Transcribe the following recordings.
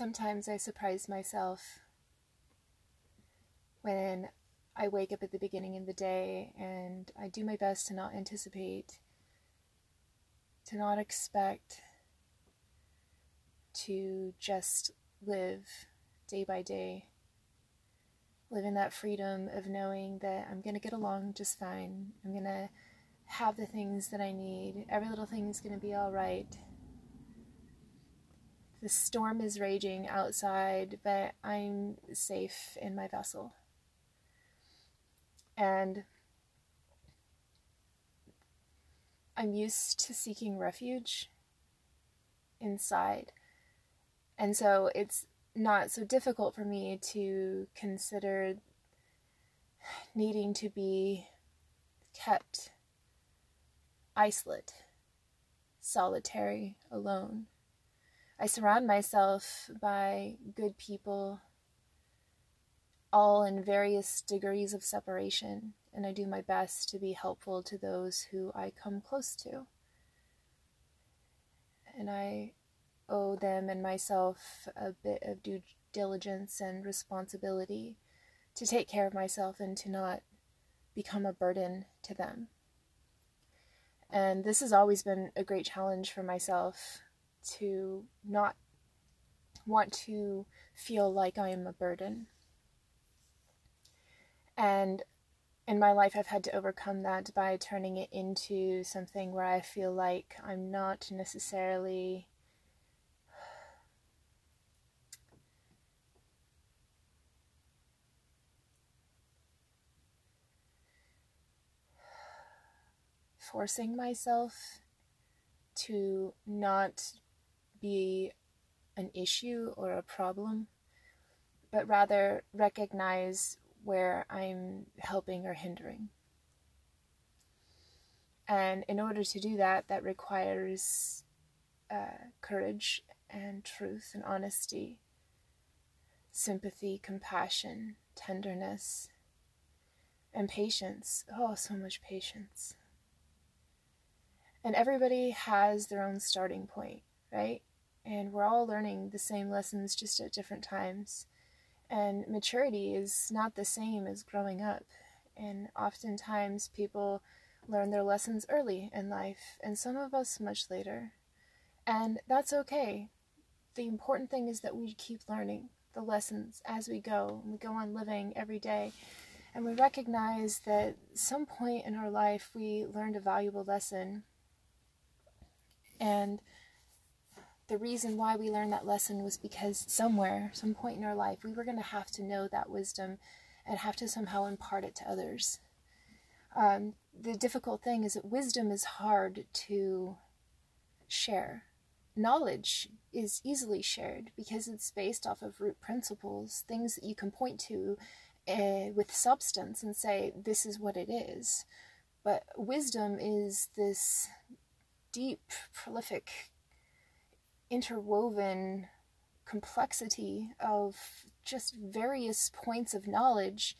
sometimes I surprise myself when I wake up at the beginning of the day and I do my best to not anticipate, to not expect, to just live day by day. Live in that freedom of knowing that I'm going to get along just fine. I'm going to have the things that I need. Every little thing is going to be all right. The storm is raging outside, but I'm safe in my vessel. And I'm used to seeking refuge inside. And so it's not so difficult for me to consider needing to be kept isolate, solitary, alone. I surround myself by good people, all in various degrees of separation, and I do my best to be helpful to those who I come close to. And I owe them and myself a bit of due diligence and responsibility to take care of myself and to not become a burden to them. And this has always been a great challenge for myself to not want to feel like I am a burden. And in my life, I've had to overcome that by turning it into something where I feel like I'm not necessarily forcing myself to not be an issue or a problem, but rather recognize where I'm helping or hindering. And in order to do that, that requires uh, courage and truth and honesty, sympathy, compassion, tenderness, and patience. Oh, so much patience. And everybody has their own starting point, right? And we're all learning the same lessons just at different times. And maturity is not the same as growing up. And oftentimes people learn their lessons early in life, and some of us much later. And that's okay. The important thing is that we keep learning the lessons as we go, and we go on living every day. And we recognize that some point in our life we learned a valuable lesson and the reason why we learned that lesson was because somewhere, some point in our life, we were going to have to know that wisdom and have to somehow impart it to others. Um, the difficult thing is that wisdom is hard to share. Knowledge is easily shared because it's based off of root principles, things that you can point to uh, with substance and say, this is what it is. But wisdom is this deep, prolific, interwoven complexity of just various points of knowledge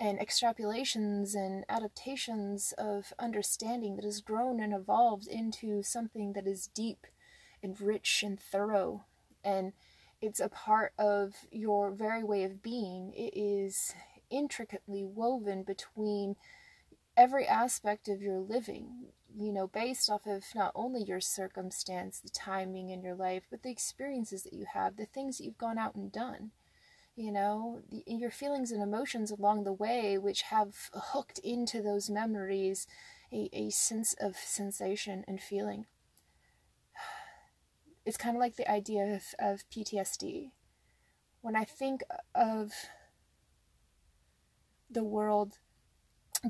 and extrapolations and adaptations of understanding that has grown and evolved into something that is deep and rich and thorough. And it's a part of your very way of being. It is intricately woven between every aspect of your living you know, based off of not only your circumstance, the timing in your life, but the experiences that you have, the things that you've gone out and done, you know, the, your feelings and emotions along the way, which have hooked into those memories a, a sense of sensation and feeling. It's kind of like the idea of, of PTSD. When I think of the world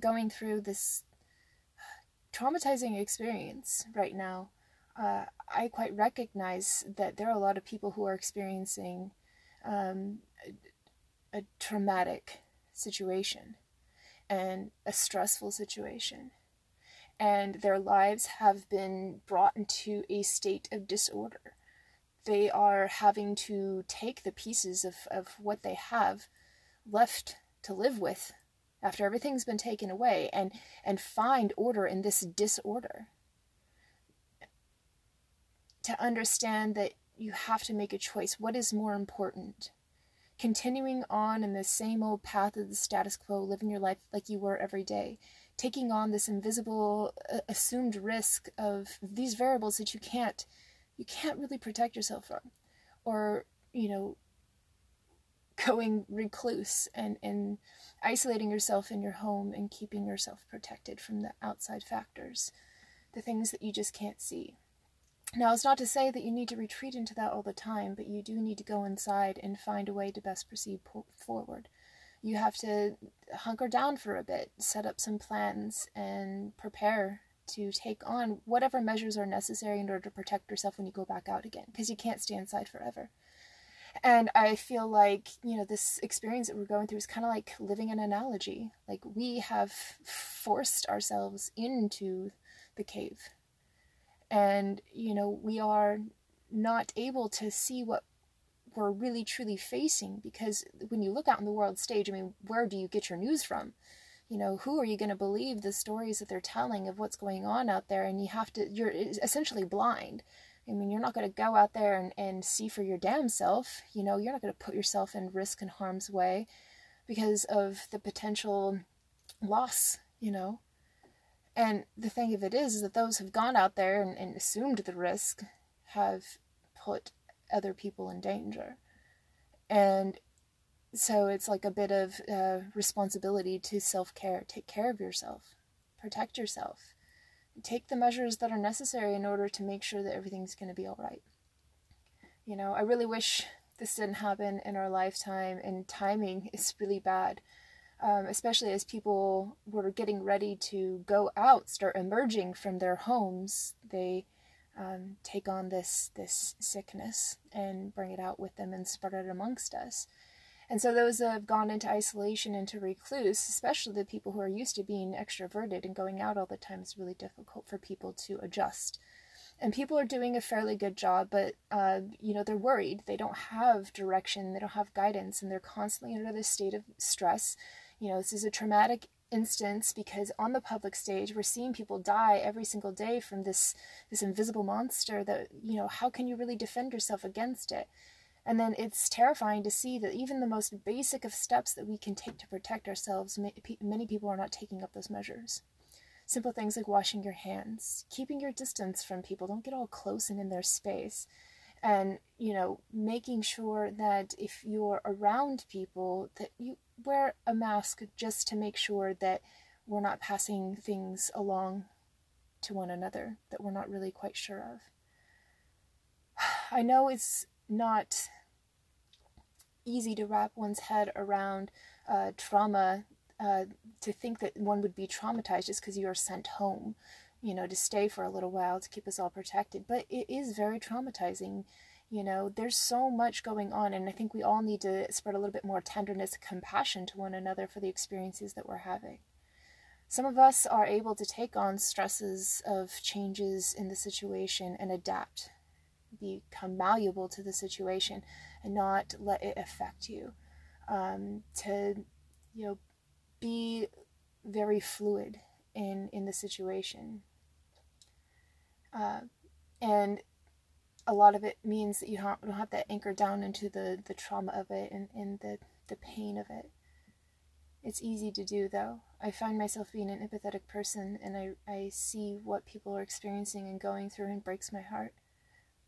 going through this traumatizing experience right now, uh, I quite recognize that there are a lot of people who are experiencing um, a, a traumatic situation and a stressful situation. And their lives have been brought into a state of disorder. They are having to take the pieces of, of what they have left to live with after everything's been taken away and and find order in this disorder to understand that you have to make a choice. What is more important? Continuing on in the same old path of the status quo, living your life like you were every day, taking on this invisible uh, assumed risk of these variables that you can't you can't really protect yourself from or you know going recluse and and isolating yourself in your home and keeping yourself protected from the outside factors the things that you just can't see now it's not to say that you need to retreat into that all the time but you do need to go inside and find a way to best proceed po- forward you have to hunker down for a bit, set up some plans, and prepare to take on whatever measures are necessary in order to protect yourself when you go back out again, because you can't stay inside forever. And I feel like, you know, this experience that we're going through is kind of like living an analogy. Like we have forced ourselves into the cave. And, you know, we are not able to see what we're really truly facing because when you look out on the world stage, I mean, where do you get your news from? You know, who are you going to believe the stories that they're telling of what's going on out there? And you have to, you're essentially blind. I mean, you're not going to go out there and, and see for your damn self. You know, you're not going to put yourself in risk and harm's way because of the potential loss, you know. And the thing of it is, is that those who've gone out there and, and assumed the risk have put other people in danger. And so it's like a bit of uh, responsibility to self care. Take care of yourself, protect yourself, take the measures that are necessary in order to make sure that everything's going to be all right. You know, I really wish this didn't happen in our lifetime, and timing is really bad. Um, especially as people were getting ready to go out, start emerging from their homes, they um, take on this this sickness and bring it out with them and spread it amongst us. And so those that have gone into isolation, into recluse, especially the people who are used to being extroverted and going out all the time, is really difficult for people to adjust. And people are doing a fairly good job, but uh, you know they're worried. They don't have direction. They don't have guidance, and they're constantly under this state of stress. You know, this is a traumatic instance because on the public stage we're seeing people die every single day from this this invisible monster that you know how can you really defend yourself against it and then it's terrifying to see that even the most basic of steps that we can take to protect ourselves many people are not taking up those measures. Simple things like washing your hands keeping your distance from people don't get all close and in their space and you know making sure that if you're around people that you wear a mask just to make sure that we're not passing things along to one another that we're not really quite sure of. I know it's not easy to wrap one's head around uh, trauma uh, to think that one would be traumatized just because you are sent home you know, to stay for a little while to keep us all protected. But it is very traumatizing. You know, there's so much going on, and I think we all need to spread a little bit more tenderness compassion to one another for the experiences that we're having. Some of us are able to take on stresses of changes in the situation and adapt, become malleable to the situation, and not let it affect you. Um, to, you know, be very fluid in in the situation uh, and a lot of it means that you don't, don't have to anchor down into the, the trauma of it and, and the, the pain of it. It's easy to do though. I find myself being an empathetic person and I, I see what people are experiencing and going through and breaks my heart.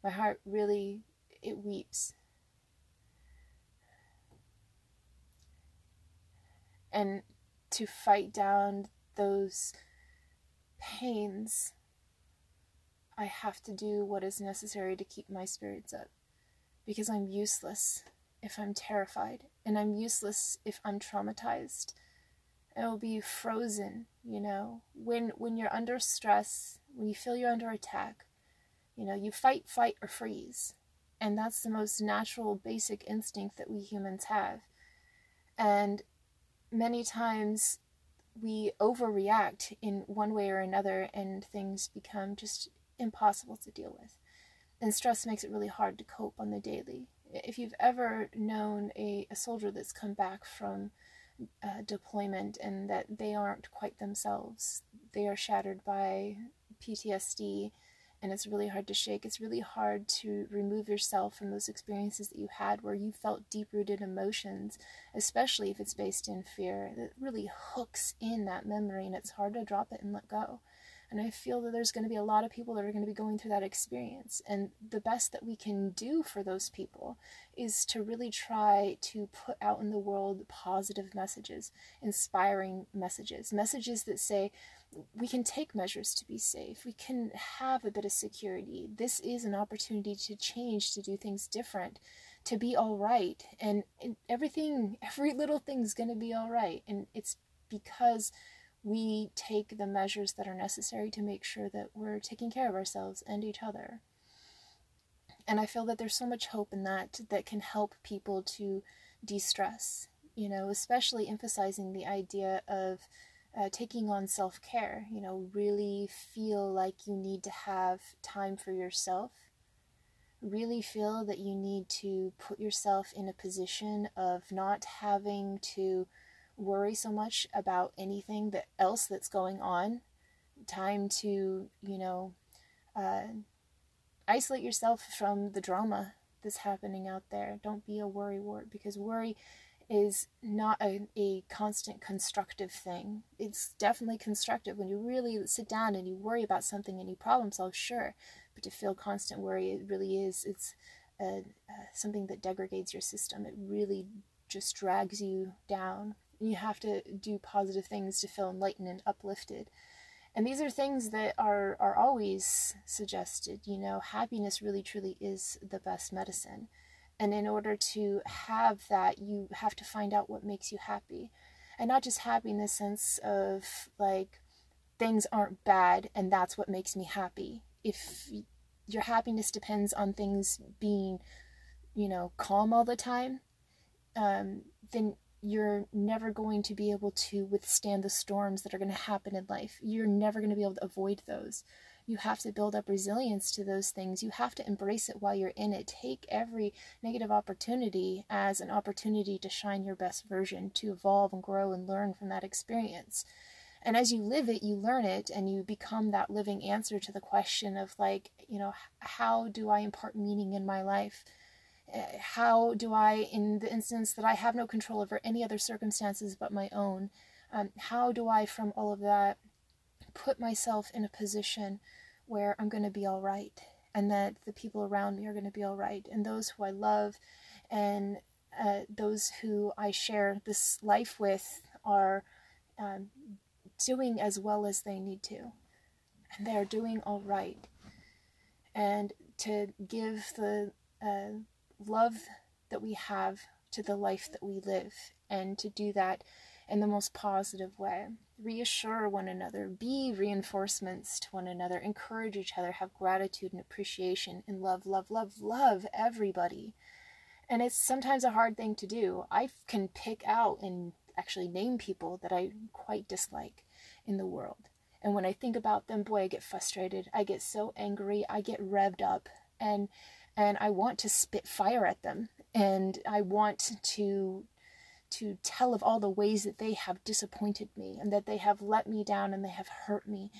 My heart really, it weeps. And to fight down those pains I have to do what is necessary to keep my spirits up. Because I'm useless if I'm terrified, and I'm useless if I'm traumatized. I will be frozen, you know. When when you're under stress, when you feel you're under attack, you know, you fight, fight, or freeze. And that's the most natural, basic instinct that we humans have. And many times we overreact in one way or another, and things become just impossible to deal with. And stress makes it really hard to cope on the daily. If you've ever known a, a soldier that's come back from uh, deployment and that they aren't quite themselves, they are shattered by PTSD and it's really hard to shake. It's really hard to remove yourself from those experiences that you had where you felt deep rooted emotions, especially if it's based in fear. It really hooks in that memory and it's hard to drop it and let go. And I feel that there's going to be a lot of people that are going to be going through that experience. And the best that we can do for those people is to really try to put out in the world positive messages, inspiring messages, messages that say, we can take measures to be safe. We can have a bit of security. This is an opportunity to change, to do things different, to be all right. And, and everything, every little thing's going to be all right. And it's because we take the measures that are necessary to make sure that we're taking care of ourselves and each other. And I feel that there's so much hope in that that can help people to de stress, you know, especially emphasizing the idea of uh, taking on self care, you know, really feel like you need to have time for yourself. Really feel that you need to put yourself in a position of not having to worry so much about anything that else that's going on. Time to, you know, uh, isolate yourself from the drama that's happening out there. Don't be a worry wart because worry is not a, a constant constructive thing. It's definitely constructive when you really sit down and you worry about something and you problem solve, sure. But to feel constant worry, it really is. It's a, something that degrades your system. It really just drags you down. You have to do positive things to feel enlightened and uplifted. And these are things that are, are always suggested. You know, happiness really truly is the best medicine. And in order to have that, you have to find out what makes you happy. And not just happy in the sense of like things aren't bad and that's what makes me happy. If your happiness depends on things being, you know, calm all the time, um, then you're never going to be able to withstand the storms that are going to happen in life. You're never going to be able to avoid those you have to build up resilience to those things. You have to embrace it while you're in it. Take every negative opportunity as an opportunity to shine your best version, to evolve and grow and learn from that experience. And as you live it, you learn it and you become that living answer to the question of, like, you know, how do I impart meaning in my life? Eh, how do I, in the instance that I have no control over any other circumstances but my own, um, how do I, from all of that, put myself in a position where I'm going to be all right and that the people around me are going to be all right and those who I love and uh, those who I share this life with are um, doing as well as they need to and they're doing all right and to give the uh, love that we have to the life that we live and to do that in the most positive way. Reassure one another, be reinforcements to one another, encourage each other, have gratitude and appreciation, and love, love, love, love everybody. And it's sometimes a hard thing to do. I can pick out and actually name people that I quite dislike in the world. And when I think about them, boy, I get frustrated. I get so angry. I get revved up. And and I want to spit fire at them. And I want to to tell of all the ways that they have disappointed me and that they have let me down and they have hurt me.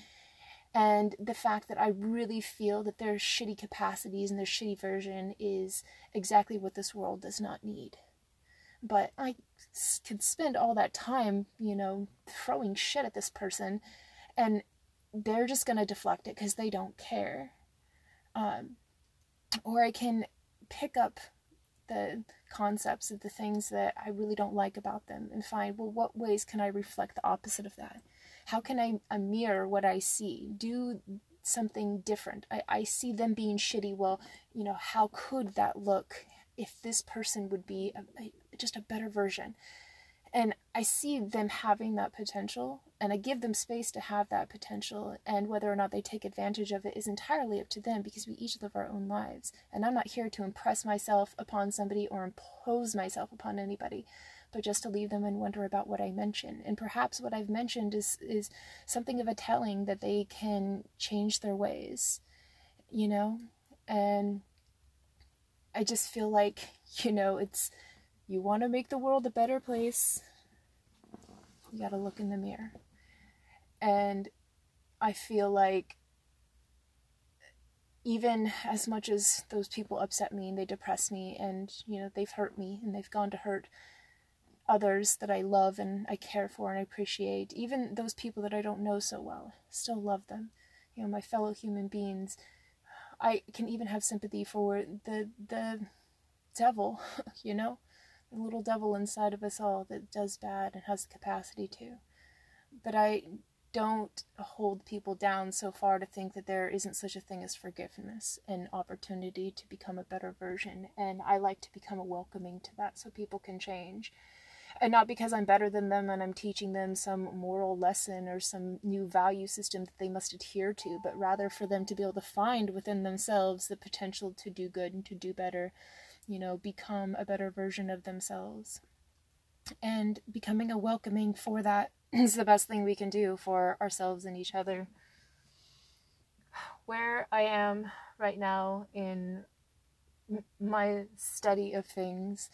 And the fact that I really feel that their shitty capacities and their shitty version is exactly what this world does not need. But I could spend all that time, you know, throwing shit at this person, and they're just going to deflect it because they don't care. Um, or I can pick up the concepts of the things that I really don't like about them and find, well, what ways can I reflect the opposite of that? How can I, I mirror what I see? Do something different. I, I see them being shitty. Well, you know, how could that look if this person would be a, a, just a better version? And I see them having that potential, and I give them space to have that potential. And whether or not they take advantage of it is entirely up to them because we each live our own lives. And I'm not here to impress myself upon somebody or impose myself upon anybody, but just to leave them and wonder about what I mention. And perhaps what I've mentioned is, is something of a telling that they can change their ways, you know? And I just feel like, you know, it's you want to make the world a better place, you got to look in the mirror. And I feel like even as much as those people upset me and they depress me and you know they've hurt me and they've gone to hurt others that I love and I care for and I appreciate, even those people that I don't know so well, still love them. You know, my fellow human beings. I can even have sympathy for the the devil, you know, the little devil inside of us all that does bad and has the capacity to. But I don't hold people down so far to think that there isn't such a thing as forgiveness and opportunity to become a better version. And I like to become a welcoming to that so people can change. And not because I'm better than them and I'm teaching them some moral lesson or some new value system that they must adhere to, but rather for them to be able to find within themselves the potential to do good and to do better, you know, become a better version of themselves. And becoming a welcoming for that is the best thing we can do for ourselves and each other. Where I am right now in my study of things,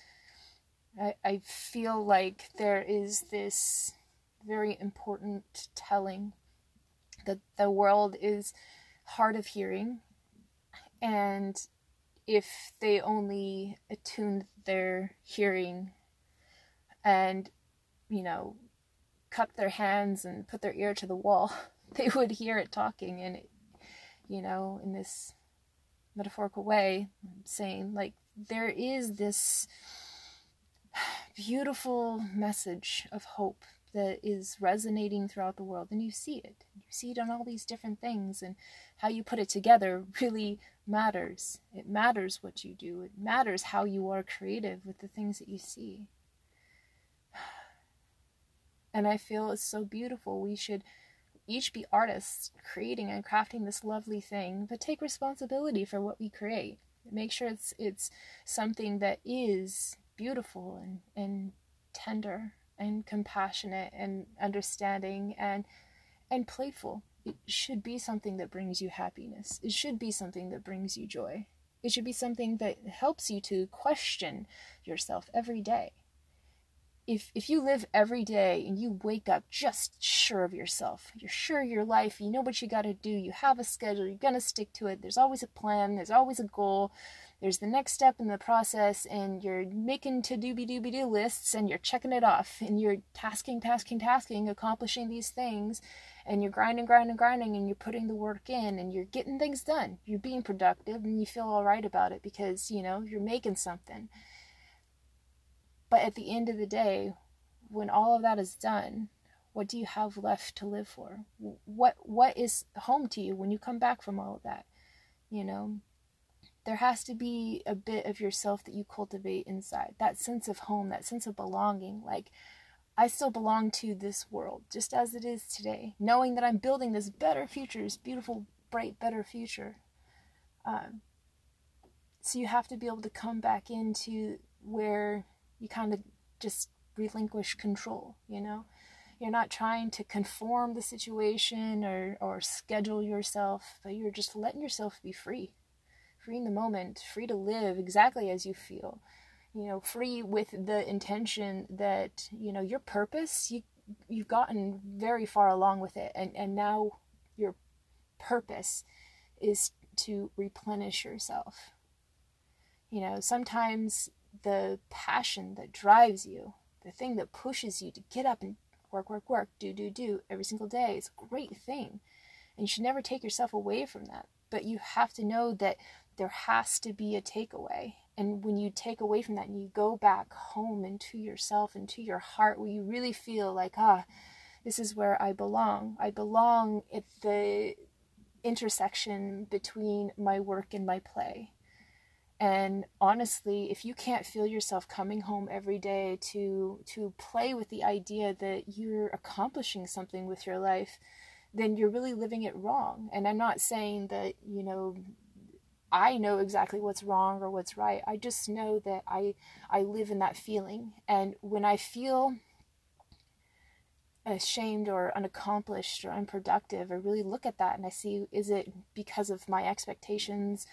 I, I feel like there is this very important telling that the world is hard of hearing and if they only attuned their hearing and you know cup their hands and put their ear to the wall, they would hear it talking and it, you know, in this metaphorical way, saying like there is this beautiful message of hope that is resonating throughout the world and you see it. You see it on all these different things and how you put it together really matters. It matters what you do. It matters how you are creative with the things that you see and I feel it's so beautiful. We should each be artists creating and crafting this lovely thing, but take responsibility for what we create. Make sure it's it's something that is beautiful and, and tender and compassionate and understanding and and playful. It should be something that brings you happiness. It should be something that brings you joy. It should be something that helps you to question yourself every day if if you live every day and you wake up just sure of yourself you're sure of your life you know what you got to do you have a schedule you're going to stick to it there's always a plan there's always a goal there's the next step in the process and you're making to doobie doobie doo lists and you're checking it off and you're tasking tasking tasking accomplishing these things and you're grinding grinding grinding and you're putting the work in and you're getting things done. You're being productive and you feel all right about it because you know you're making something but at the end of the day, when all of that is done, what do you have left to live for? What what is home to you when you come back from all of that? You know, there has to be a bit of yourself that you cultivate inside. That sense of home, that sense of belonging, like I still belong to this world just as it is today, knowing that I'm building this better future, this beautiful, bright, better future. Um, so you have to be able to come back into where you kind of just relinquish control, you know? You're not trying to conform the situation or, or schedule yourself, but you're just letting yourself be free. Free in the moment, free to live exactly as you feel. You know, free with the intention that, you know, your purpose, you you've gotten very far along with it and, and now your purpose is to replenish yourself. You know, sometimes the passion that drives you, the thing that pushes you to get up and work, work, work, do, do, do every single day. It's a great thing. And you should never take yourself away from that. But you have to know that there has to be a takeaway. And when you take away from that and you go back home into yourself, into your heart, where you really feel like, ah, this is where I belong. I belong at the intersection between my work and my play. And honestly, if you can't feel yourself coming home every day to to play with the idea that you're accomplishing something with your life, then you're really living it wrong. And I'm not saying that, you know, I know exactly what's wrong or what's right. I just know that I I live in that feeling. And when I feel ashamed or unaccomplished or unproductive, I really look at that and I see is it because of my expectations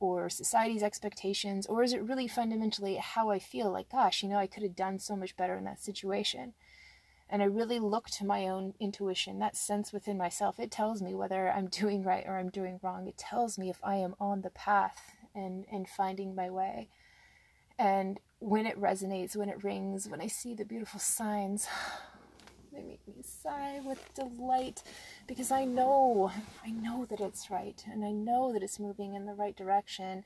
or society's expectations, or is it really fundamentally how I feel like, gosh, you know, I could have done so much better in that situation? and I really look to my own intuition, that sense within myself. It tells me whether I'm doing right or I'm doing wrong. It tells me if I am on the path and, and finding my way. And when it resonates, when it rings, when I see the beautiful signs, they make me sigh with delight because I know, I know that it's right and I know that it's moving in the right direction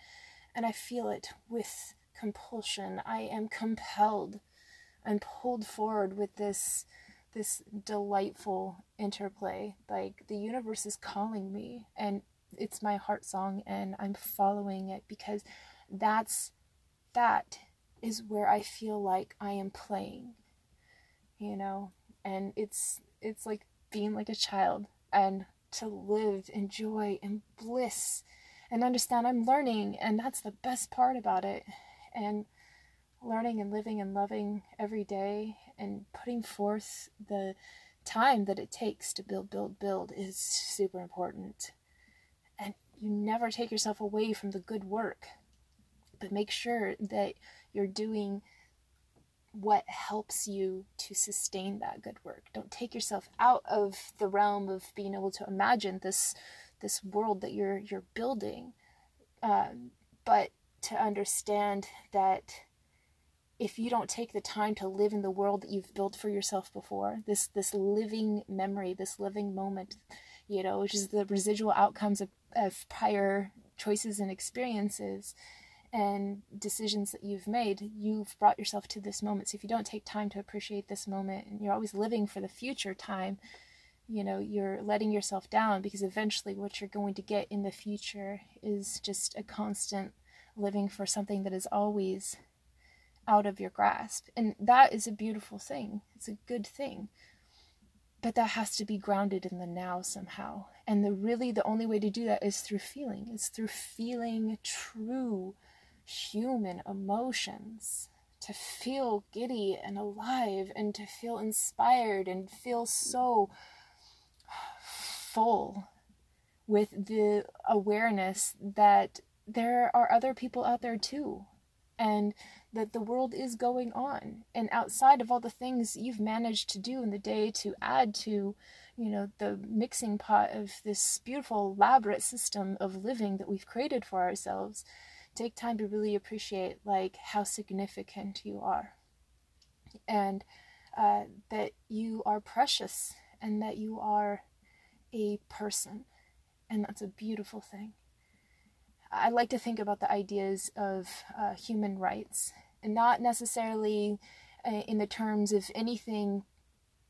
and I feel it with compulsion. I am compelled I'm pulled forward with this this delightful interplay. Like the universe is calling me and it's my heart song and I'm following it because that's that is where I feel like I am playing. You know, and it's it's like being like a child and to live in joy and bliss and understand I'm learning and that's the best part about it. And learning and living and loving every day and putting forth the time that it takes to build, build, build is super important. And you never take yourself away from the good work, but make sure that you're doing what helps you to sustain that good work. Don't take yourself out of the realm of being able to imagine this this world that you're you're building, um, but to understand that if you don't take the time to live in the world that you've built for yourself before this this living memory this living moment you know which is the residual outcomes of, of prior choices and experiences and decisions that you've made you've brought yourself to this moment so if you don't take time to appreciate this moment and you're always living for the future time you know you're letting yourself down because eventually what you're going to get in the future is just a constant living for something that is always out of your grasp. And that is a beautiful thing. It's a good thing. But that has to be grounded in the now somehow. And the really the only way to do that is through feeling. It's through feeling true human emotions. To feel giddy and alive and to feel inspired and feel so full with the awareness that there are other people out there too and that the world is going on and outside of all the things you've managed to do in the day to add to you know the mixing pot of this beautiful elaborate system of living that we've created for ourselves take time to really appreciate like how significant you are and uh, that you are precious and that you are a person and that's a beautiful thing. I like to think about the ideas of uh, human rights, and not necessarily uh, in the terms of anything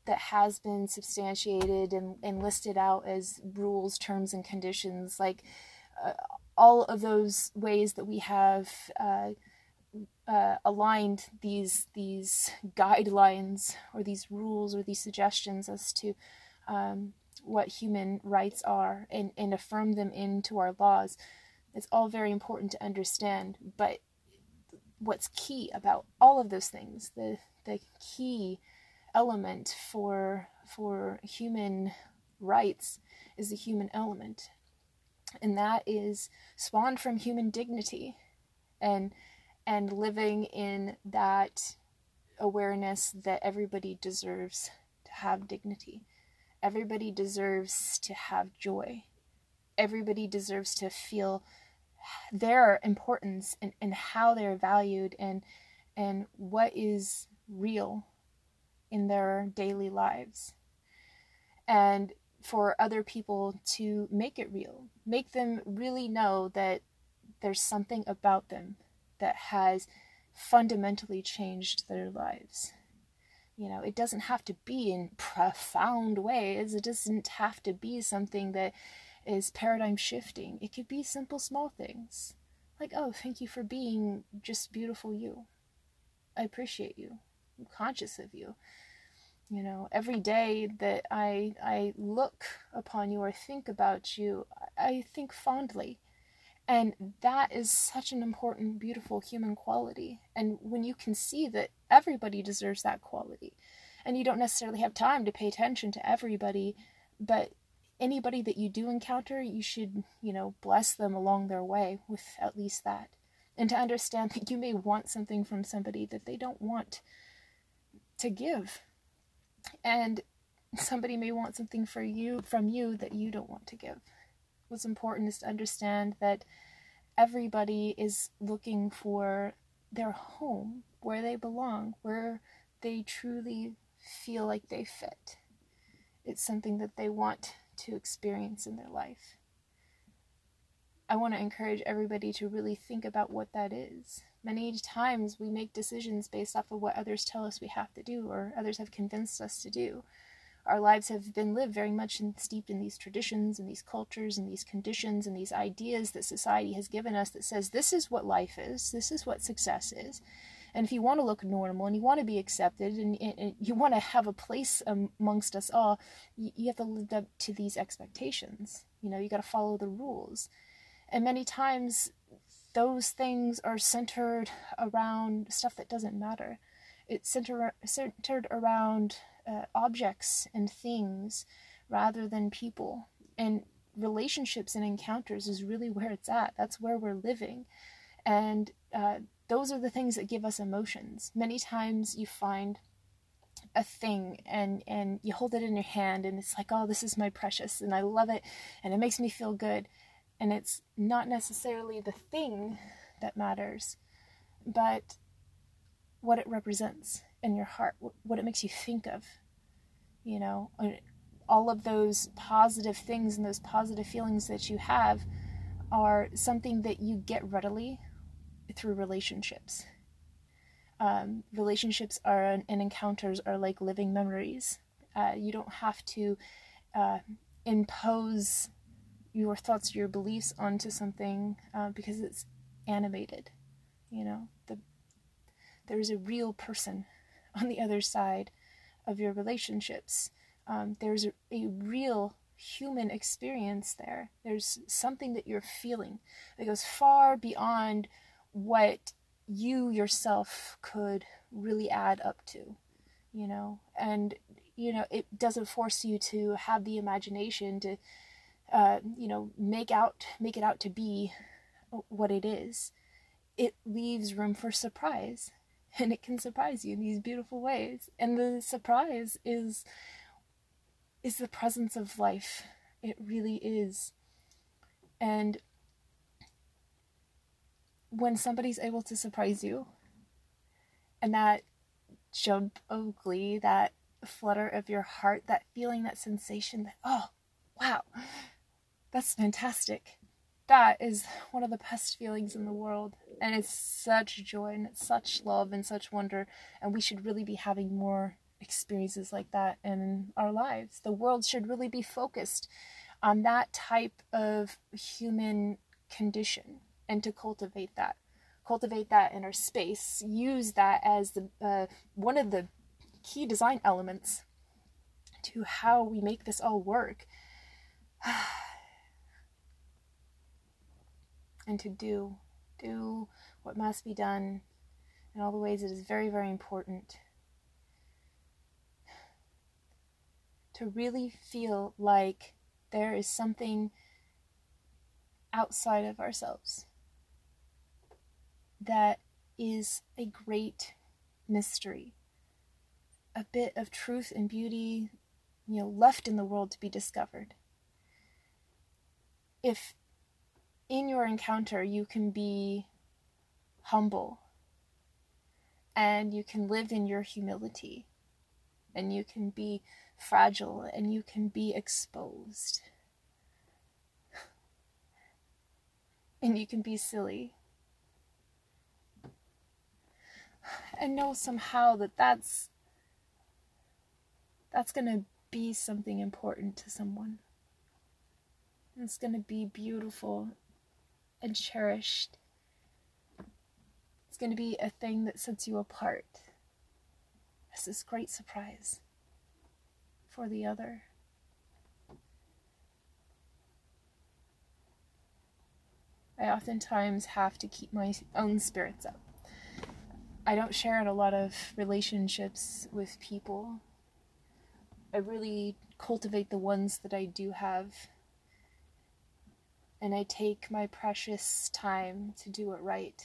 that has been substantiated and, and listed out as rules, terms, and conditions, like uh, all of those ways that we have uh, uh, aligned these these guidelines or these rules or these suggestions as to um, what human rights are and, and affirm them into our laws. It's all very important to understand, but what's key about all of those things, the the key element for for human rights is the human element. And that is spawned from human dignity and and living in that awareness that everybody deserves to have dignity. Everybody deserves to have joy. Everybody deserves to feel their importance and, and how they're valued and and what is real in their daily lives and for other people to make it real make them really know that there's something about them that has fundamentally changed their lives you know it doesn't have to be in profound ways it doesn't have to be something that is paradigm shifting. It could be simple, small things. Like, oh, thank you for being just beautiful you. I appreciate you. I'm conscious of you. You know, every day that I I look upon you or think about you, I think fondly. And that is such an important, beautiful human quality. And when you can see that everybody deserves that quality, and you don't necessarily have time to pay attention to everybody, but anybody that you do encounter, you should, you know, bless them along their way with at least that. And to understand that you may want something from somebody that they don't want to give. And somebody may want something for you from you that you don't want to give. What's important is to understand that everybody is looking for their home, where they belong, where they truly feel like they fit. It's something that they want to experience in their life. I want to encourage everybody to really think about what that is. Many times we make decisions based off of what others tell us we have to do or others have convinced us to do. Our lives have been lived very much in, steeped in these traditions and these cultures and these conditions and these ideas that society has given us that says this is what life is, this is what success is. And if you want to look normal and you want to be accepted and, and you want to have a place amongst us all, you, you have to live up to these expectations. You know, you got to follow the rules. And many times those things are centered around stuff that doesn't matter. It's center, centered around uh, objects and things rather than people. And relationships and encounters is really where it's at. That's where we're living. And uh, those are the things that give us emotions. Many times you find a thing and and you hold it in your hand and it's like oh this is my precious and I love it and it makes me feel good and it's not necessarily the thing that matters but what it represents in your heart what it makes you think of you know all of those positive things and those positive feelings that you have are something that you get readily through relationships. Um, relationships are and encounters are like living memories. Uh, you don't have to uh, impose your thoughts, your beliefs onto something uh, because it's animated. You know, the there is a real person on the other side of your relationships. Um, there's a, a real human experience there. There's something that you're feeling that goes far beyond what you yourself could really add up to, you know, and you know it doesn't force you to have the imagination to, uh, you know, make out make it out to be what it is. It leaves room for surprise, and it can surprise you in these beautiful ways. And the surprise is is the presence of life. It really is. And when somebody's able to surprise you and that jump of glee, that flutter of your heart, that feeling, that sensation that, oh, wow, that's fantastic. That is one of the best feelings in the world. And it's such joy and it's such love and such wonder. And we should really be having more experiences like that in our lives. The world should really be focused on that type of human condition and to cultivate that cultivate that in our space use that as the uh, one of the key design elements to how we make this all work and to do do what must be done in all the ways it is very very important to really feel like there is something outside of ourselves that is a great mystery, a bit of truth and beauty, you know, left in the world to be discovered. If in your encounter you can be humble. And you can live in your humility. And you can be fragile. And you can be exposed. And you can be silly. And know somehow that that's that's going to be something important to someone. It's going to be beautiful and cherished. It's going to be a thing that sets you apart as this great surprise for the other. I oftentimes have to keep my own spirits up I don't share in a lot of relationships with people. I really cultivate the ones that I do have. And I take my precious time to do it right.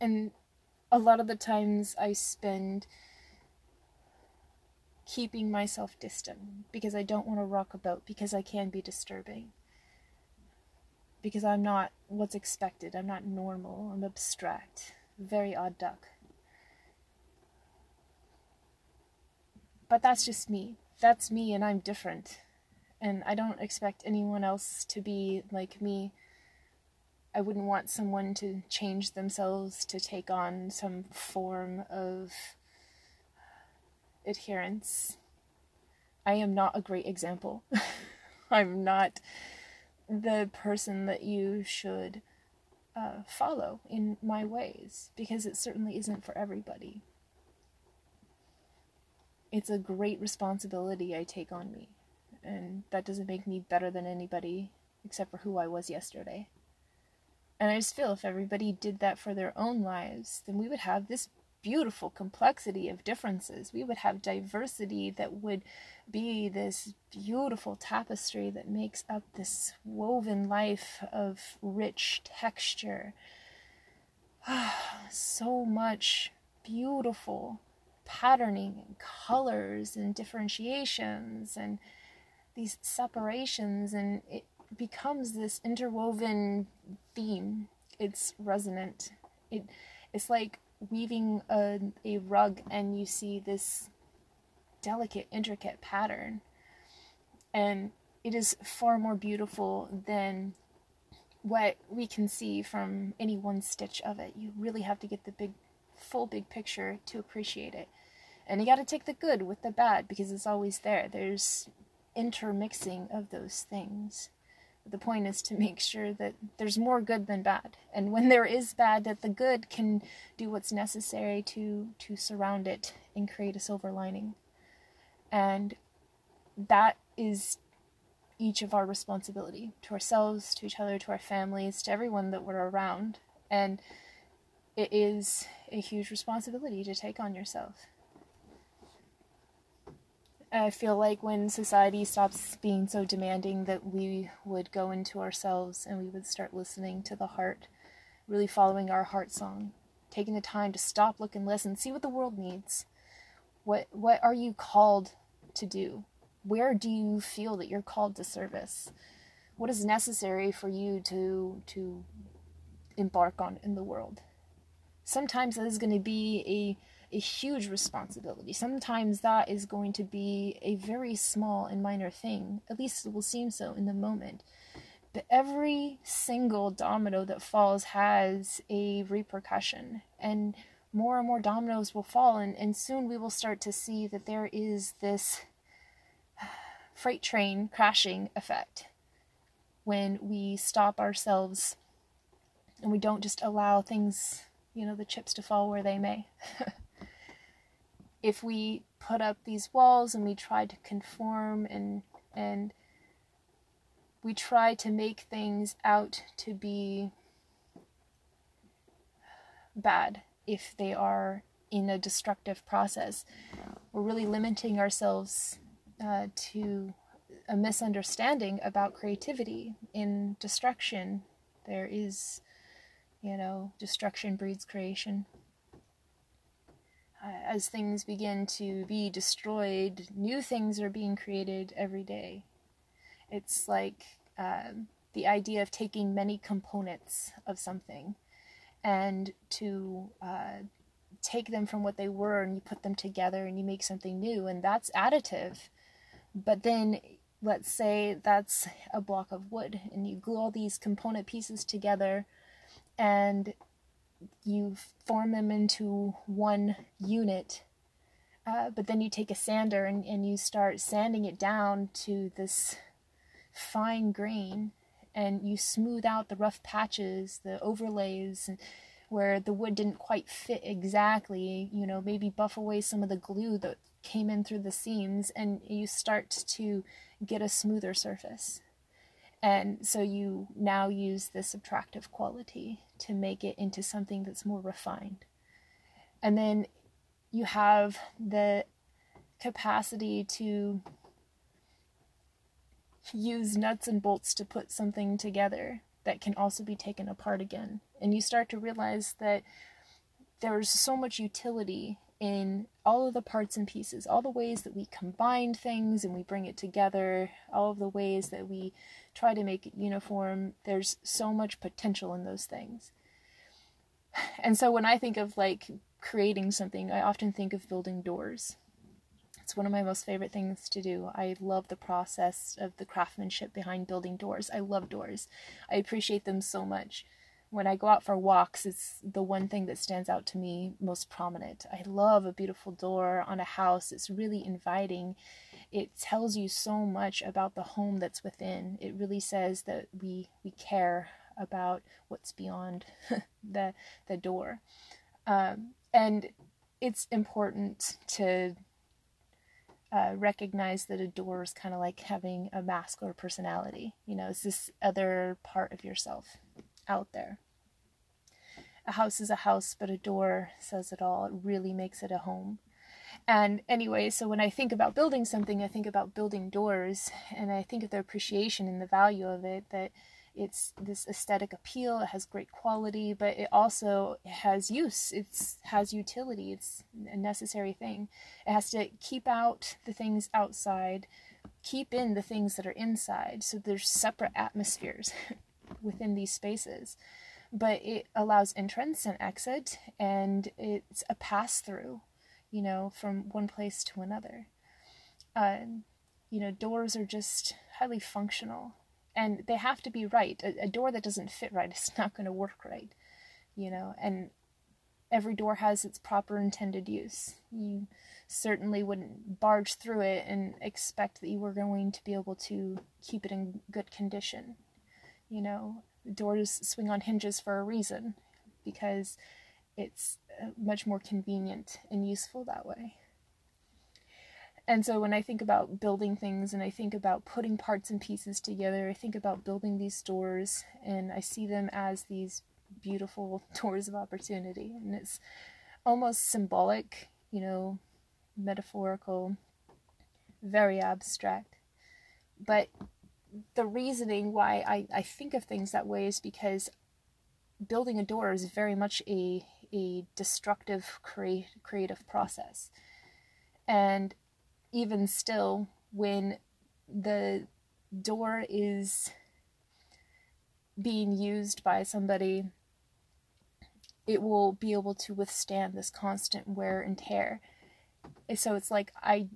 And a lot of the times I spend keeping myself distant because I don't want to rock about because I can be disturbing. Because I'm not what's expected. I'm not normal. I'm abstract. Very odd duck. But that's just me. That's me, and I'm different. And I don't expect anyone else to be like me. I wouldn't want someone to change themselves to take on some form of adherence. I am not a great example. I'm not the person that you should uh, follow in my ways because it certainly isn't for everybody. It's a great responsibility I take on me, and that doesn't make me better than anybody except for who I was yesterday. And I just feel if everybody did that for their own lives, then we would have this beautiful complexity of differences. We would have diversity that would be this beautiful tapestry that makes up this woven life of rich texture. so much beautiful patterning and colors and differentiations and these separations and it becomes this interwoven theme it's resonant it it's like weaving a, a rug and you see this delicate, intricate pattern. And it is far more beautiful than what we can see from any one stitch of it. You really have to get the big, full big picture to appreciate it. And you got to take the good with the bad because it's always there. There's intermixing of those things. The point is to make sure that there's more good than bad. And when there is bad that the good can do what's necessary to to surround it and create a silver lining. And that is each of our responsibility to ourselves to each other to our families to everyone that we're around. And it is a huge responsibility to take on yourself I feel like when society stops being so demanding that we would go into ourselves and we would start listening to the heart, really following our heart song, taking the time to stop, look and listen, see what the world needs. What what are you called to do? Where do you feel that you're called to service? What is necessary for you to to embark on in the world? Sometimes that is going to be a a huge responsibility. Sometimes that is going to be a very small and minor thing, at least it will seem so in the moment. But every single domino that falls has a repercussion, and more and more dominoes will fall, and, and soon we will start to see that there is this freight train crashing effect when we stop ourselves and we don't just allow things, you know, the chips to fall where they may. if we put up these walls and we try to conform and and we try to make things out to be bad if they are in a destructive process. We're really limiting ourselves uh, to a misunderstanding about creativity. In destruction, there is, you know, destruction breeds creation as things begin to be destroyed, new things are being created every day. It's like um, the idea of taking many components of something and to uh, take them from what they were and you put them together and you make something new, and that's additive. But then let's say that's a block of wood and you glue all these component pieces together and you form them into one unit. Uh, but then you take a sander and, and you start sanding it down to this fine grain and you smooth out the rough patches, the overlays, where the wood didn't quite fit exactly, you know, maybe buff away some of the glue that came in through the seams, and you start to get a smoother surface. And so you now use the subtractive quality to make it into something that's more refined. And then you have the capacity to use nuts and bolts to put something together that can also be taken apart again. And you start to realize that there's so much utility in all of the parts and pieces, all the ways that we combine things and we bring it together, all of the ways that we try to make it uniform. There's so much potential in those things. And so when I think of like creating something, I often think of building doors. It's one of my most favorite things to do. I love the process of the craftsmanship behind building doors. I love doors. I appreciate them so much when I go out for walks, it's the one thing that stands out to me most prominent. I love a beautiful door on a house. It's really inviting. It tells you so much about the home that's within. It really says that we we care about what's beyond the the door, um, and it's important to uh, recognize that a door is kind of like having a mask or a personality. You know, it's this other part of yourself out there. A house is a house, but a door says it all. It really makes it a home. And anyway, so when I think about building something, I think about building doors and I think of the appreciation and the value of it that it's this aesthetic appeal, it has great quality, but it also has use, it has utility, it's a necessary thing. It has to keep out the things outside, keep in the things that are inside. So there's separate atmospheres within these spaces. But it allows entrance and exit and it's a pass through you know from one place to another. Uh, you know doors are just highly functional and they have to be right. A, a door that doesn't fit right is not going to work right you know and every door has its proper intended use. You certainly wouldn't barge through it and expect that you were going to be able to keep it in good condition you know doors swing on hinges for a reason because it's uh, much more convenient and useful that way. And so when I think about building things and I think about putting parts and pieces together, I think about building these doors and I see them as these beautiful doors of opportunity. And it's almost symbolic, you know, metaphorical, very abstract. But the reasoning why I, I think of things that way is because building a door is very much a a destructive crea- creative process. And even still, when the door is being used by somebody, it will be able to withstand this constant wear and tear. So it's like I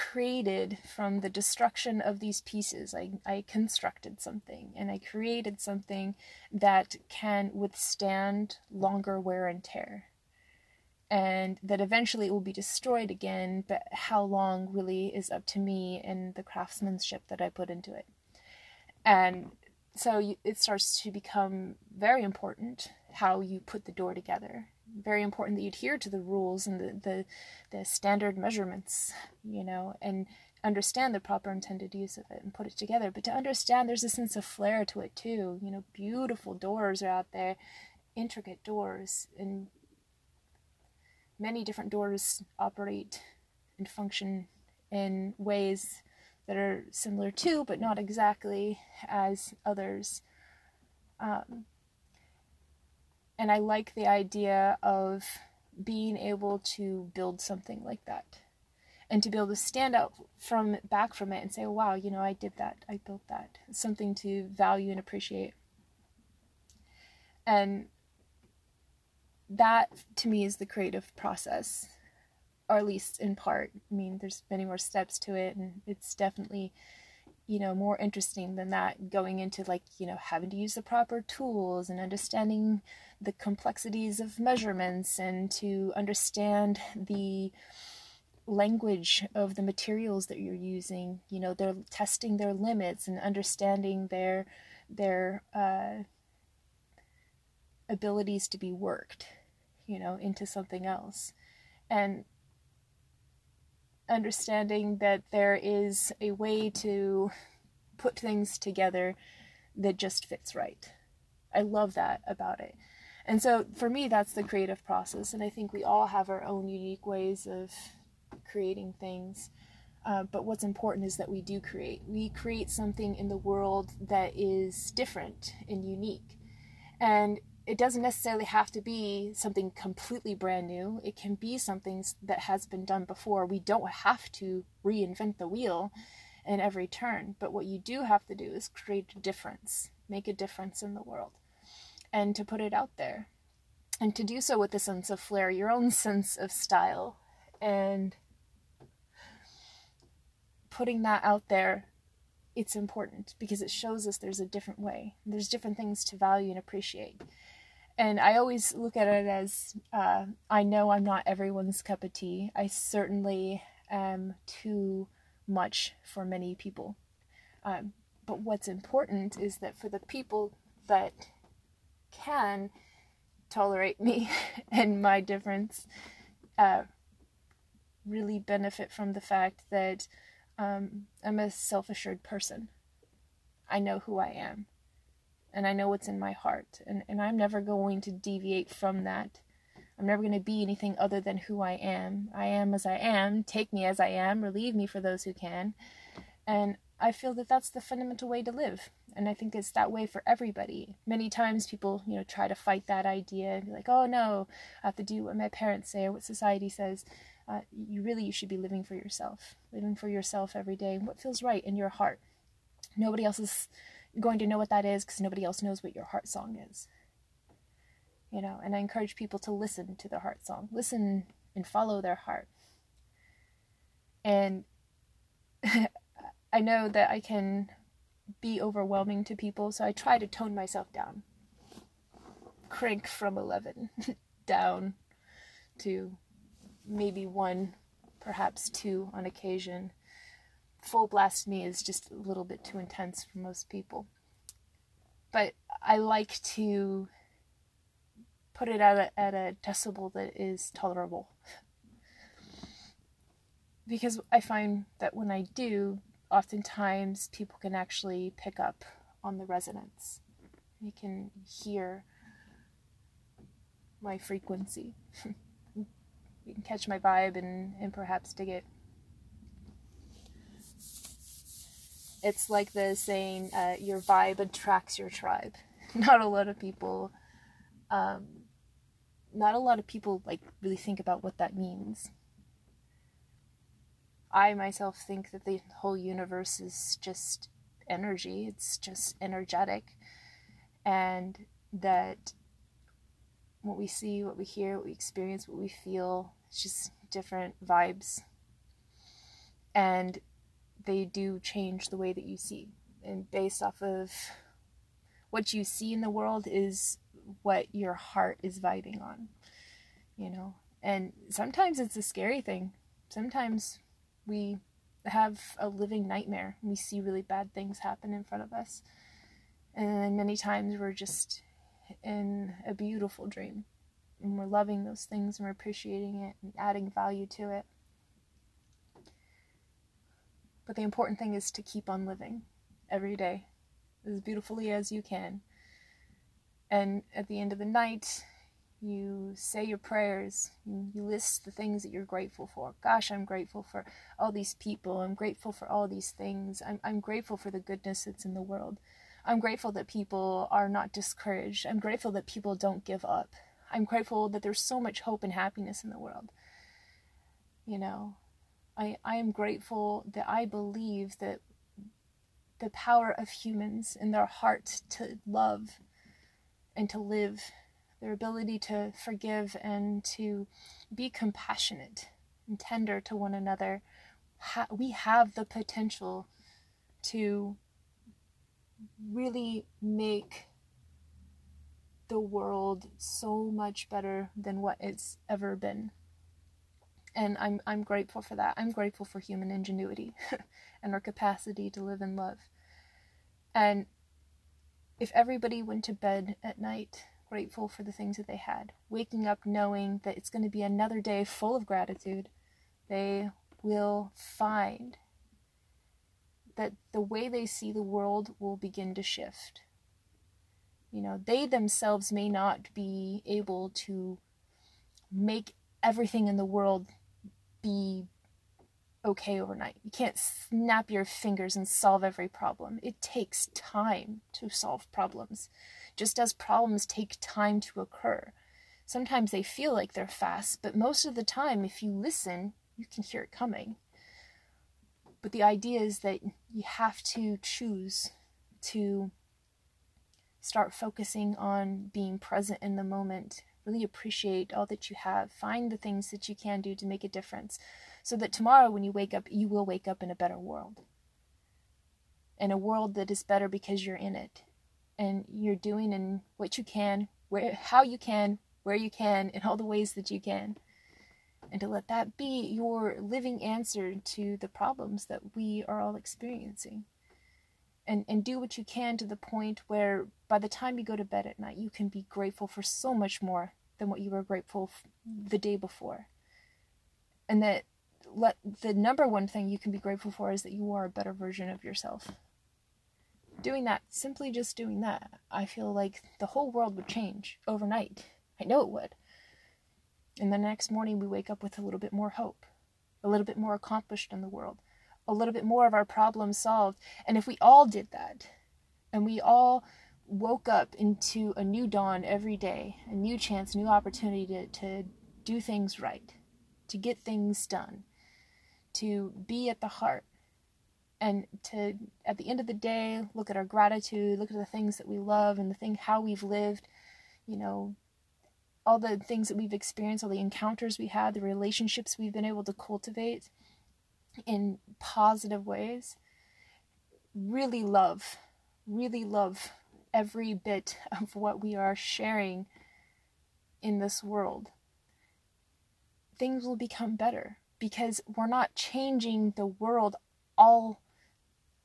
created from the destruction of these pieces. I, I constructed something and I created something that can withstand longer wear and tear. And that eventually it will be destroyed again, but how long really is up to me and the craftsmanship that I put into it. And so you, it starts to become very important how you put the door together very important that you adhere to the rules and the, the, the standard measurements, you know, and understand the proper intended use of it and put it together. But to understand there's a sense of flair to it too. You know, beautiful doors are out there, intricate doors, and many different doors operate and function in ways that are similar to, but not exactly as others. Um, and I like the idea of being able to build something like that. And to be able to stand up from back from it and say, wow, you know, I did that. I built that. Something to value and appreciate. And that to me is the creative process, or at least in part. I mean, there's many more steps to it, and it's definitely you know more interesting than that going into like you know having to use the proper tools and understanding the complexities of measurements and to understand the language of the materials that you're using you know they're testing their limits and understanding their their uh, abilities to be worked you know into something else. And understanding that there is a way to put things together that just fits right. I love that about it. And so for me, that's the creative process. And I think we all have our own unique ways of creating things. Uh, but what's important is that we do create. We create something in the world that is different and unique. And it doesn't necessarily have to be something completely brand new. It can be something that has been done before. We don't have to reinvent the wheel in every turn, but what you do have to do is create a difference, make a difference in the world, and to put it out there. And to do so with a sense of flair, your own sense of style, and putting that out there it's important because it shows us there's a different way. There's different things to value and appreciate. And I always look at it as uh, I know I'm not everyone's cup of tea. I certainly am too much for many people. Um, but what's important is that for the people that can tolerate me and my difference, uh, really benefit from the fact that um, I'm a self assured person. I know who I am. And I know what's in my heart. And, and I'm never going to deviate from that. I'm never going to be anything other than who I am. I am as I am. Take me as I am. Relieve me for those who can. And I feel that that's the fundamental way to live. And I think it's that way for everybody. Many times people, you know, try to fight that idea and be like, oh no, I have to do what my parents say or what society says uh, you really you should be living for yourself living for yourself every day what feels right in your heart nobody else's going to know what that is because nobody else knows what your heart song is. You know and i encourage people to listen to their heart song. Listen and follow their heart. And i know that i can be overwhelming to people so i try to tone myself down. Crank from 11 down to maybe one, perhaps two on occasion. Full blast me is just a little bit too intense for most people. But I like to put it at a, at a decibel that is tolerable. because I find that when I do, oftentimes people can actually pick up on the resonance. They can hear my frequency. you can catch my vibe and, and perhaps dig it. It's like the saying, uh, your vibe attracts your tribe. Not a lot of people, um, not a lot of people like really think about what that means. I myself think that the whole universe is just energy, it's just energetic, and that what we see, what we hear, what we experience, what we feel. It's just different vibes. And they do change the way that you see. And based off of what you see in the world is what your heart is vibing on, you know. And sometimes it's a scary thing. Sometimes we have a living nightmare. We see really bad things happen in front of us. And many times we're just in a beautiful dream. And we're loving those things and we're appreciating it and adding value to it. But the important thing is to keep on living every day as beautifully as you can. And at the end of the night, you say your prayers, you, list the things that you're grateful for. Gosh, I'm grateful for all these people. I'm grateful for all these things. I'm, I'm grateful for the goodness that's in the world. I'm grateful that people are not discouraged. I'm grateful that people don't give up. I'm grateful that there's so much hope and happiness in the world. You know, I, I am grateful that I believe that the power of humans in their heart to love and to live, their ability to forgive and to be compassionate and tender to one another, ha- we have the potential to really make the world so much better than what it's ever been. And I'm I'm grateful for that. I'm grateful for human ingenuity and our capacity to live in love. And if everybody went to bed at night grateful for the things that they had, waking up knowing that it's going to be another day full of gratitude, they will find that the way they see the world will begin to shift. You know, they themselves may not be able to make everything in the world be okay overnight. You can't snap your fingers and solve every problem. It takes time to solve problems, just as problems take time to occur. Sometimes they feel like they're fast, but most of the time, if you listen, you can hear it coming. But the idea is that you have to choose to start focusing on being present in the moment. Really appreciate all that you have. Find the things that you can do to make a difference so that tomorrow when you wake up, you will wake up in a better world. In a world that is better because you're in it and you're doing in what you can, where how you can, where you can, in all the ways that you can. And to let that be your living answer to the problems that we are all experiencing. And, and do what you can to the point where by the time you go to bed at night, you can be grateful for so much more than what you were grateful the day before. And that let the number one thing you can be grateful for is that you are a better version of yourself. Doing that, simply just doing that, I feel like the whole world would change overnight. I know it would. And the next morning we wake up with a little bit more hope, a little bit more accomplished in the world, a little bit more of our problems solved. And if we all did that, and we all woke up into a new dawn every day, a new chance, new opportunity to, to do things right, to get things done, to be at the heart and to at the end of the day look at our gratitude look at the things that we love and the thing how we've lived you know all the things that we've experienced all the encounters we had the relationships we've been able to cultivate in positive ways. Really love really love every bit of what we are sharing in this world things will become better because we're not changing the world all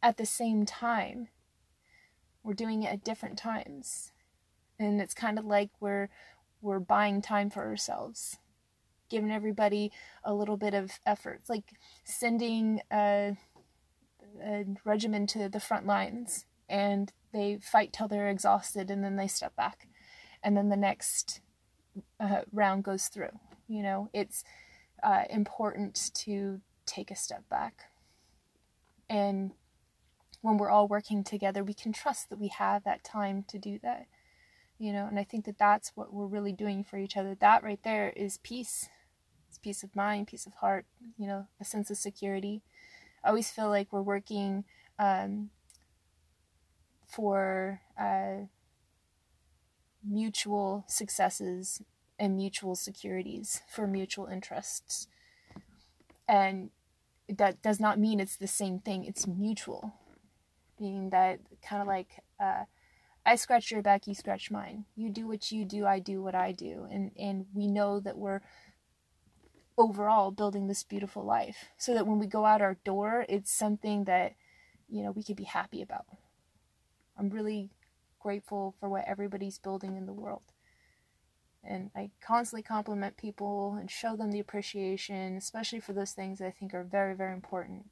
at the same time. We're doing it at different times. And it's kind of like we're we're buying time for ourselves. Giving everybody a little bit of effort. It's like sending a, a regiment to the front lines and they fight till they're exhausted and then they step back. And then the next uh, round goes through. You know, it's uh, important to take a step back. And when we're all working together, we can trust that we have that time to do that. You know, and I think that that's what we're really doing for each other. That right there is peace. It's peace of mind, peace of heart, you know, a sense of security. I always feel like we're working um, for uh, mutual successes and mutual securities for mutual interests. And that does not mean it's the same thing, it's mutual. Being that kind of like, uh, I scratch your back, you scratch mine. You do what you do, I do what I do. And, and we know that we're overall building this beautiful life so that when we go out our door, it's something that, you know, we could be happy about. I'm really grateful for what everybody's building in the world and I constantly compliment people and show them the appreciation, especially for those things that I think are very, very important.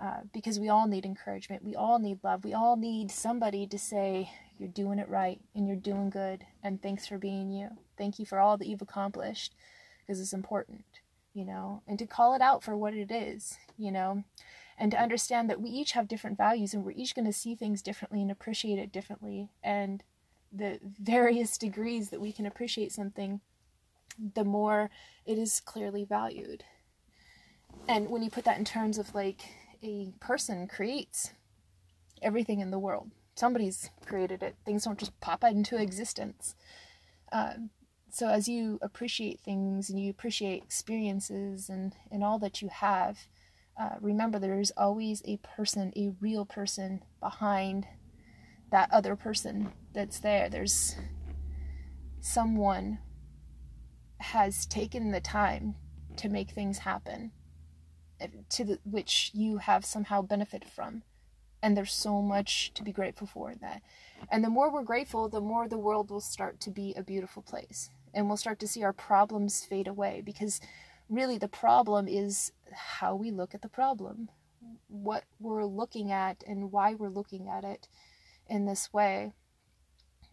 Uh, because we all need encouragement. We all need love. We all need somebody to say, You're doing it right and you're doing good, and thanks for being you. Thank you for all that you've accomplished because it's important, you know, and to call it out for what it is, you know, and to understand that we each have different values and we're each going to see things differently and appreciate it differently. And the various degrees that we can appreciate something, the more it is clearly valued. And when you put that in terms of like a person creates everything in the world, somebody's created it. Things don't just pop out into existence. Um, so as you appreciate things and you appreciate experiences and, and all that you have, uh, remember there's always a person, a real person behind that other person that's there. There's someone has taken the time to make things happen eh, to the, which you have somehow benefited from. And there's so much to be grateful for in that. And the more we're grateful the more the world will start to be a beautiful place. And we'll start to see our problems fade away because really the problem is how we look at the problem what we're looking at and why we're looking at it in this way,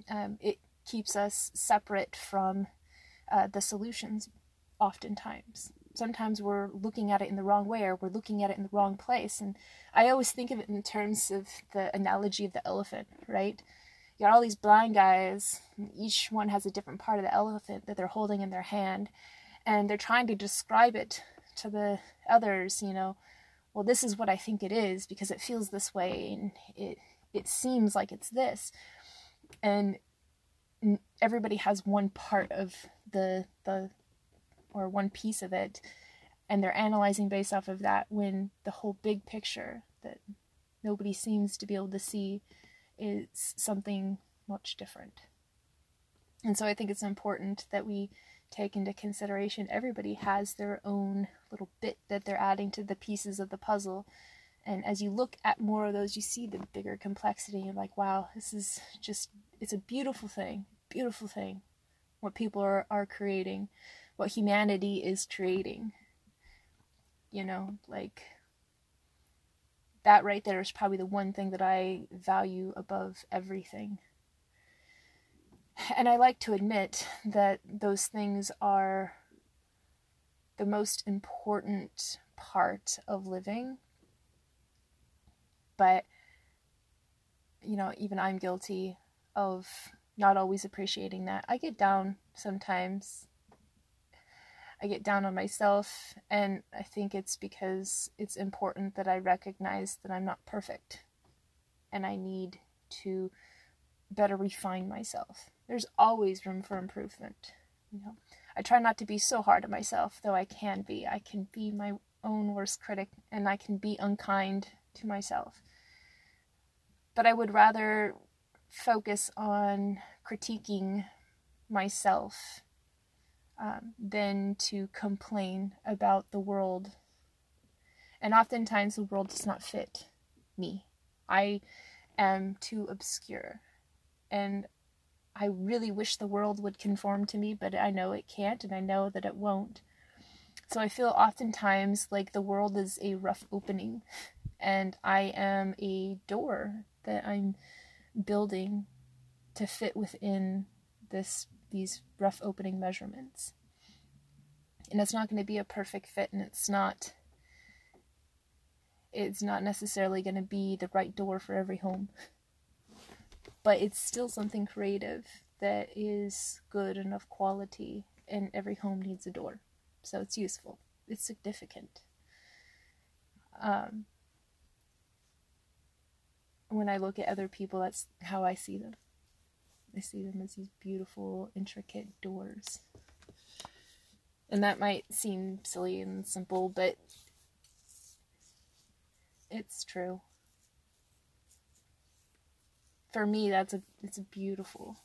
um, it keeps us separate from uh, the solutions oftentimes. sometimes we're looking at it in the wrong way or we're looking at it in the wrong place. And I always think of it in terms of the analogy of the elephant, right? You got all these blind guys, each one has a different part of the elephant that they're holding in their hand, and they're trying to describe it to the others, you know, well, this is what I think it is because it feels this way and it it seems like it's this. And everybody has one part of the the or one piece of it and they're analyzing based off of that when the whole big picture that nobody seems to be able to see is something much different. And so I think it's important that we take into consideration everybody has their own little bit that they're adding to the pieces of the puzzle. And as you look at more of those, you see the bigger complexity. You're like, wow, this is just, it's a beautiful thing, beautiful thing, what people are, are creating, what humanity is creating. You know, like that right there is probably the one thing that I value above everything. And I like to admit that those things are the most important part of living. But, you know, even I'm guilty of not always appreciating that. I get down sometimes. I get down on myself, and I think it's because it's important that I recognize that I'm not perfect and I need to better refine myself there's always room for improvement. You know, I try not to be so hard on myself, though I can be. I can be my own worst critic and I can be unkind to myself. But I would rather focus on critiquing myself um, than to complain about the world. And oftentimes the world does not fit me. I am too obscure. And I really wish the world would conform to me, but I know it can't and I know that it won't. So I feel oftentimes like the world is a rough opening and I am a door that I'm building to fit within this these rough opening measurements. And it's not going to be a perfect fit and it's not it's not necessarily going to be the right door for every home but it's still something creative that is good and of quality, and every home needs a door. So it's useful, it's significant. Um, when I look at other people, that's how I see them. I see them as these beautiful, intricate doors. And that might seem silly and simple, but it's true for me that's a it's a beautiful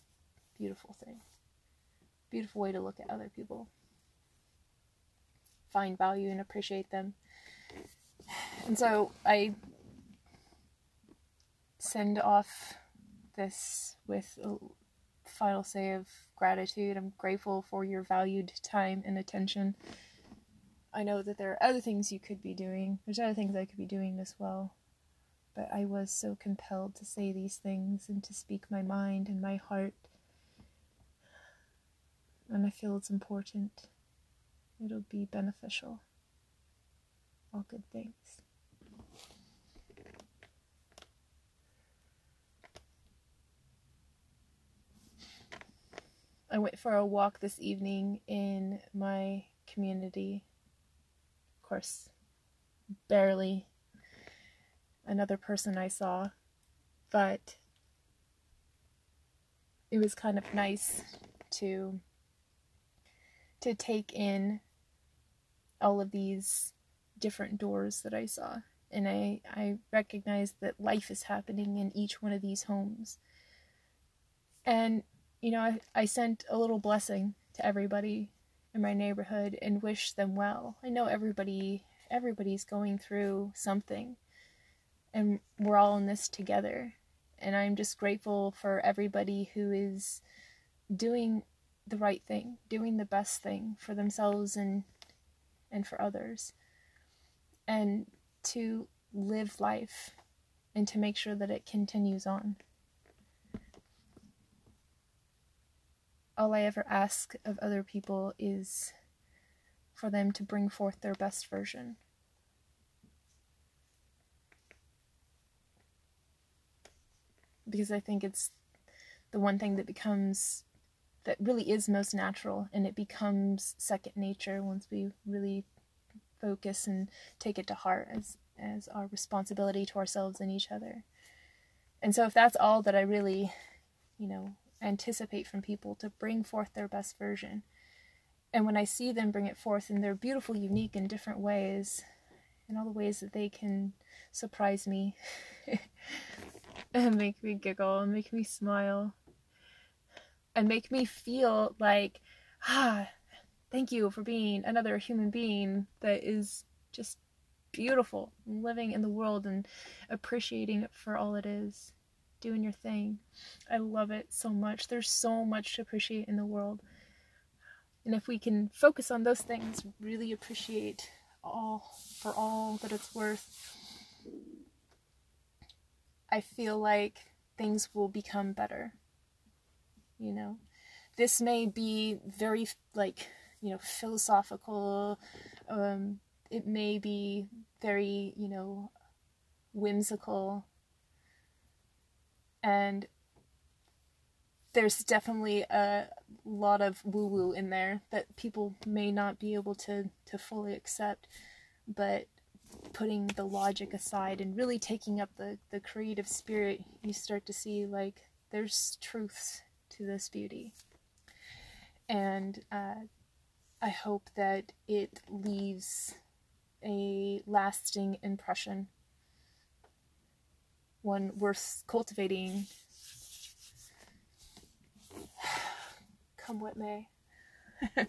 beautiful thing. Beautiful way to look at other people. Find value and appreciate them. And so i send off this with a final say of gratitude. I'm grateful for your valued time and attention. I know that there are other things you could be doing. There's other things i could be doing as well but I was so compelled to say these things and to speak my mind and my heart. And I feel it's important. It'll be beneficial. All good things. I went for a walk this evening in my community. Of course, barely another person I saw, but it was kind of nice to to take in all of these different doors that I saw and I I recognized that life is happening in each one of these homes. And you know, I, I sent a little blessing to everybody in my neighborhood and wished them well. I know everybody everybody's going through something and we're all in this together. And I'm just grateful for everybody who is doing the right thing, doing the best thing for themselves and and for others. And to live life and to make sure that it continues on. All I ever ask of other people is for them to bring forth their best version. Because I think it's the one thing that becomes that really is most natural and it becomes second nature once we really focus and take it to heart as as our responsibility to ourselves and each other. And so if that's all that I really, you know, anticipate from people to bring forth their best version. And when I see them bring it forth in their beautiful, unique, and different ways, in all the ways that they can surprise me and make me giggle and make me smile and make me feel like, ah, thank you for being another human being that is just beautiful, living in the world and appreciating it for all it is, doing your thing. I love it so much. There's so much to appreciate in the world. And if we can focus on those things, really appreciate all for all that it's worth, I feel like things will become better. You know, this may be very like, you know, philosophical, um, it may be very, you know, whimsical. And there's definitely a lot of woo woo in there that people may not be able to, to fully accept. But putting the logic aside and really taking up the, the creative spirit, you start to see like there's truths to this beauty. And uh, I hope that it leaves a lasting impression, one worth cultivating. Come what may.